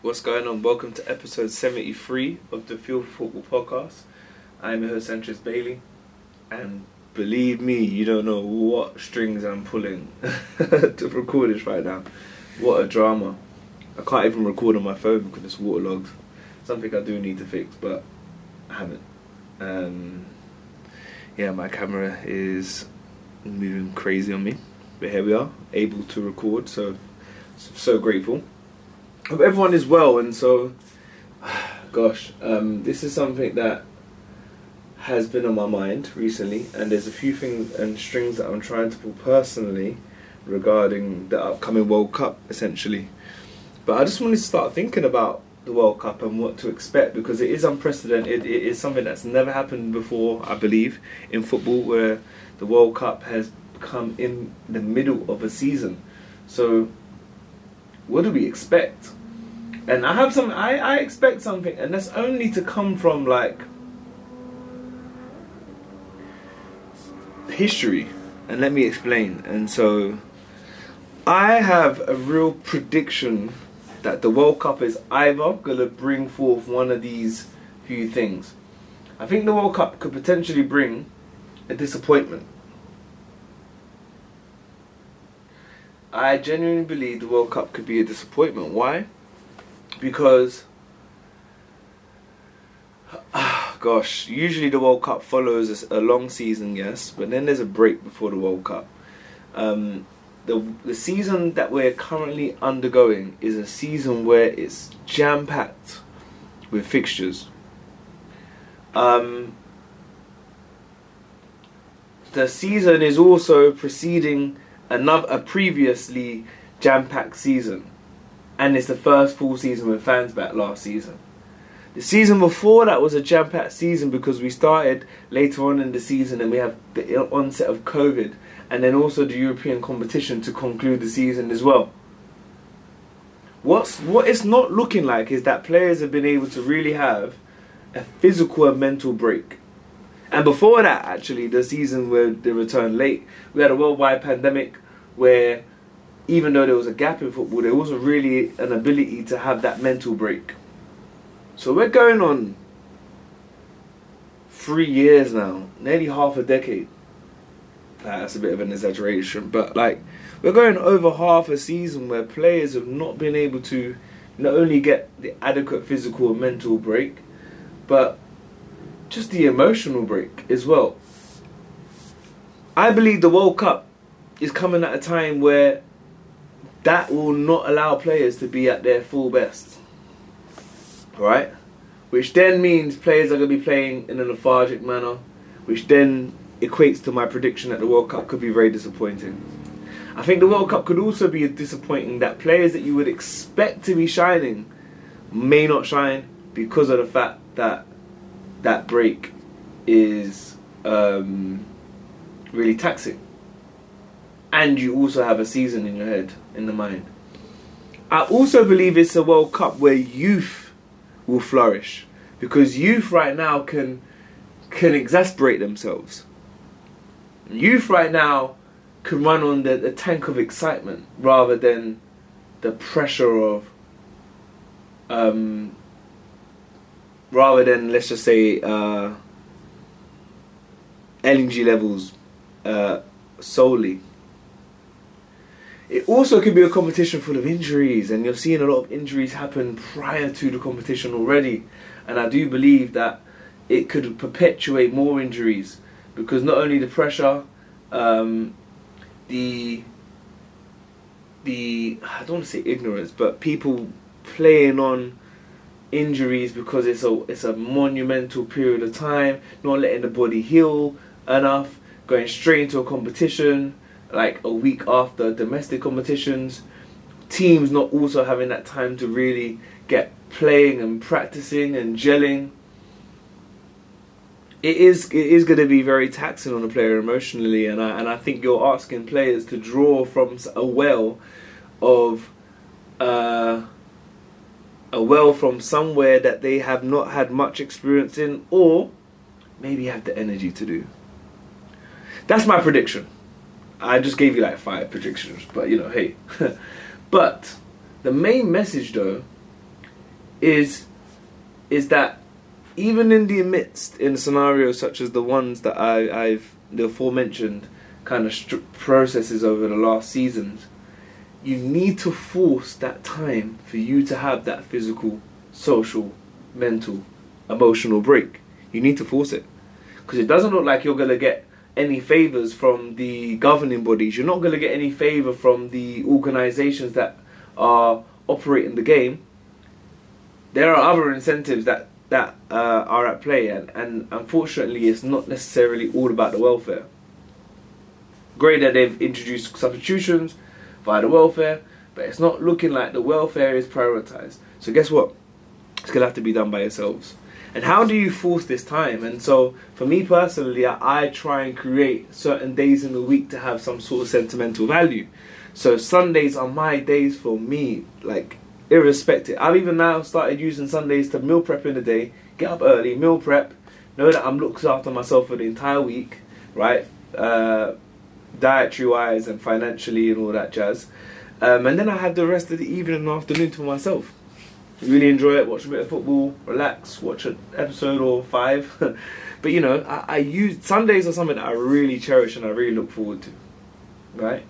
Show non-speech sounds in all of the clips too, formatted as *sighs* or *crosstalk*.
What's going on? Welcome to episode 73 of the Field Football podcast. I'm your host, Sanchez Bailey, and believe me, you don't know what strings I'm pulling *laughs* to record this right now. What a drama. I can't even record on my phone because it's waterlogged. Something I do need to fix, but I haven't. Um, yeah, my camera is moving crazy on me, but here we are, able to record, so so grateful. Hope everyone is well, and so, *sighs* gosh, um, this is something that has been on my mind recently, and there's a few things and strings that I'm trying to pull personally regarding the upcoming World Cup, essentially. But I just wanted to start thinking about the World Cup and what to expect because it is unprecedented. It is something that's never happened before, I believe, in football, where the World Cup has come in the middle of a season. So, what do we expect? And I have some. I, I expect something, and that's only to come from like history. And let me explain. And so, I have a real prediction that the World Cup is either to bring forth one of these few things. I think the World Cup could potentially bring a disappointment. I genuinely believe the World Cup could be a disappointment. Why? Because, *sighs* gosh, usually the World Cup follows a long season, yes, but then there's a break before the World Cup. Um, the the season that we're currently undergoing is a season where it's jam packed with fixtures. Um, the season is also preceding another a previously jam packed season, and it's the first full season with fans back last season. The season before that was a jam packed season because we started later on in the season and we have the onset of COVID and then also the European competition to conclude the season as well. What's what it's not looking like is that players have been able to really have a physical and mental break. And before that, actually, the season where they returned late, we had a worldwide pandemic where even though there was a gap in football, there wasn't really an ability to have that mental break. So we're going on three years now, nearly half a decade that's a bit of an exaggeration, but like we're going over half a season where players have not been able to not only get the adequate physical and mental break, but just the emotional break as well. I believe the World Cup is coming at a time where that will not allow players to be at their full best. Right? Which then means players are going to be playing in a lethargic manner, which then equates to my prediction that the World Cup could be very disappointing. I think the World Cup could also be disappointing that players that you would expect to be shining may not shine because of the fact that that break is um, really taxing. And you also have a season in your head, in the mind. I also believe it's a World Cup where youth will flourish because youth right now can can exasperate themselves youth right now can run on the, the tank of excitement rather than the pressure of um, rather than let's just say uh, energy levels uh, solely. It also could be a competition full of injuries, and you're seeing a lot of injuries happen prior to the competition already. And I do believe that it could perpetuate more injuries because not only the pressure, um, the the I don't want to say ignorance, but people playing on injuries because it's a it's a monumental period of time, not letting the body heal enough, going straight into a competition like a week after domestic competitions, teams not also having that time to really get playing and practicing and gelling it is it is going to be very taxing on a player emotionally, and I and I think you're asking players to draw from a well of uh, a well from somewhere that they have not had much experience in, or maybe have the energy to do. That's my prediction. I just gave you like five predictions, but you know, hey. *laughs* but the main message though is is that even in the midst in scenarios such as the ones that I, I've the aforementioned kind of st- processes over the last seasons, you need to force that time for you to have that physical, social, mental, emotional break. You need to force it because it doesn't look like you're to get any favors from the governing bodies. You're not going to get any favor from the organizations that are operating the game. There are other incentives that that uh, are at play, and, and unfortunately, it's not necessarily all about the welfare. Great that they've introduced substitutions via the welfare, but it's not looking like the welfare is prioritized. So guess what? It's gonna have to be done by yourselves. And how do you force this time? And so, for me personally, I, I try and create certain days in the week to have some sort of sentimental value. So Sundays are my days for me, like irrespective. I've even now started using Sundays to meal prep in the day, get up early, meal prep, know that I'm looked after myself for the entire week, right? Uh, dietary wise and financially and all that jazz. Um, and then I have the rest of the evening and afternoon to myself. Really enjoy it, watch a bit of football, relax, watch an episode or five. *laughs* but you know, I, I use Sundays are something that I really cherish and I really look forward to. Right?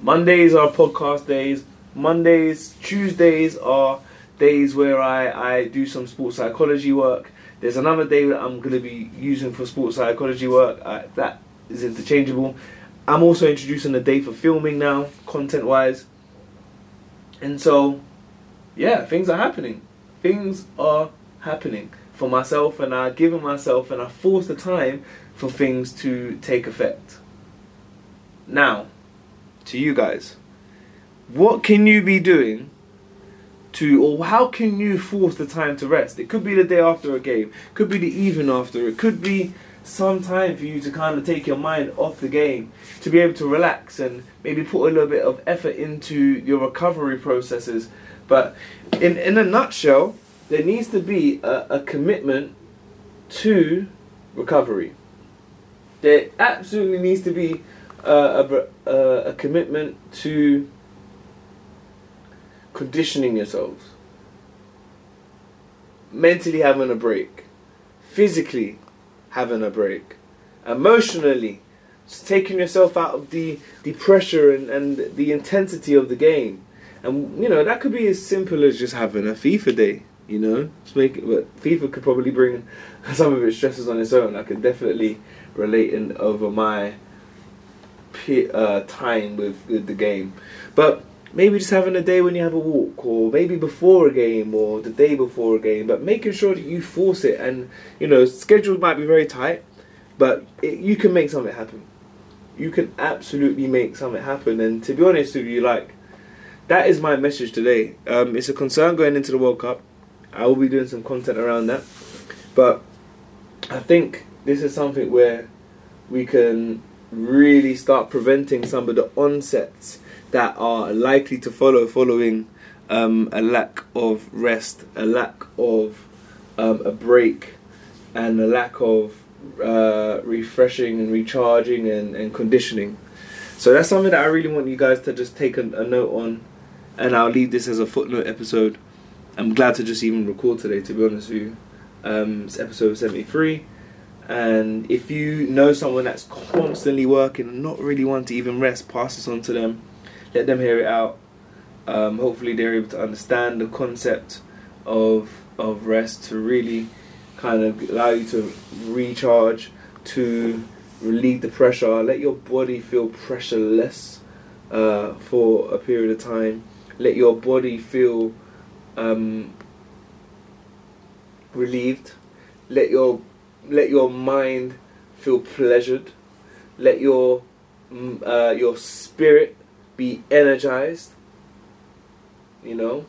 Mondays are podcast days. Mondays, Tuesdays are days where I, I do some sports psychology work. There's another day that I'm going to be using for sports psychology work. I, that is interchangeable. I'm also introducing a day for filming now, content wise. And so, yeah, things are happening. Things are happening for myself, and I've given myself and I force the time for things to take effect. Now, to you guys, what can you be doing to, or how can you force the time to rest? It could be the day after a game, could be the evening after, it could be some time for you to kind of take your mind off the game, to be able to relax and maybe put a little bit of effort into your recovery processes. But in, in a nutshell, there needs to be a, a commitment to recovery. There absolutely needs to be a, a, a commitment to conditioning yourselves, mentally having a break, physically having a break, emotionally taking yourself out of the, the pressure and, and the intensity of the game. And you know that could be as simple as just having a FIFA day. You know, just make it, but FIFA could probably bring *laughs* some of its stresses on its own. I could definitely relate in over my uh, time with, with the game. But maybe just having a day when you have a walk, or maybe before a game, or the day before a game, but making sure that you force it. And you know, schedules might be very tight, but it, you can make something happen. You can absolutely make something happen. And to be honest with you, like that is my message today. Um, it's a concern going into the World Cup. I will be doing some content around that, but I think this is something where we can really start preventing some of the onsets that are likely to follow following um, a lack of rest, a lack of um, a break, and a lack of uh, refreshing and recharging and, and conditioning. So that's something that I really want you guys to just take a, a note on, and I'll leave this as a footnote episode. I'm glad to just even record today, to be honest with you. Um, it's episode 73. And if you know someone that's constantly working and not really wanting to even rest, pass this on to them let them hear it out. Um, hopefully, they're able to understand the concept of of rest to really kind of allow you to recharge, to relieve the pressure, let your body feel pressureless uh, for a period of time. Let your body feel um, relieved. Let your let your mind feel pleasured. Let your mm, uh, your spirit be energized, you know,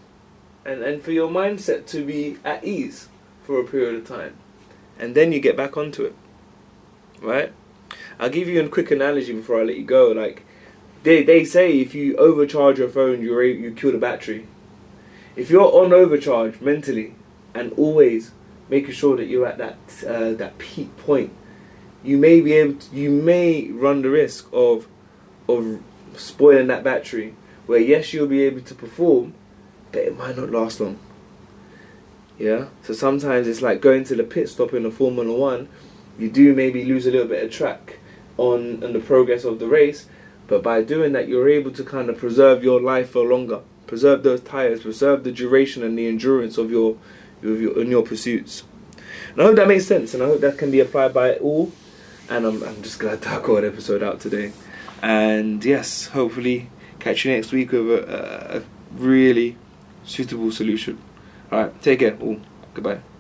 and, and for your mindset to be at ease for a period of time. And then you get back onto it. Right? I'll give you a quick analogy before I let you go. Like, they, they say if you overcharge your phone, you you kill the battery. If you're on overcharge mentally and always making sure that you're at that uh, that peak point, you may be able to, you may run the risk of of spoiling that battery where yes you'll be able to perform but it might not last long Yeah. So sometimes it's like going to the pit stop in a Formula One. You do maybe lose a little bit of track on on the progress of the race, but by doing that, you're able to kind of preserve your life for longer, preserve those tires, preserve the duration and the endurance of your of your in your pursuits. And I hope that makes sense, and I hope that can be applied by all. And I'm I'm just glad *laughs* that I got an episode out today. And yes, hopefully catch you next week with a, a, really suitable solution. All right, take care. All goodbye.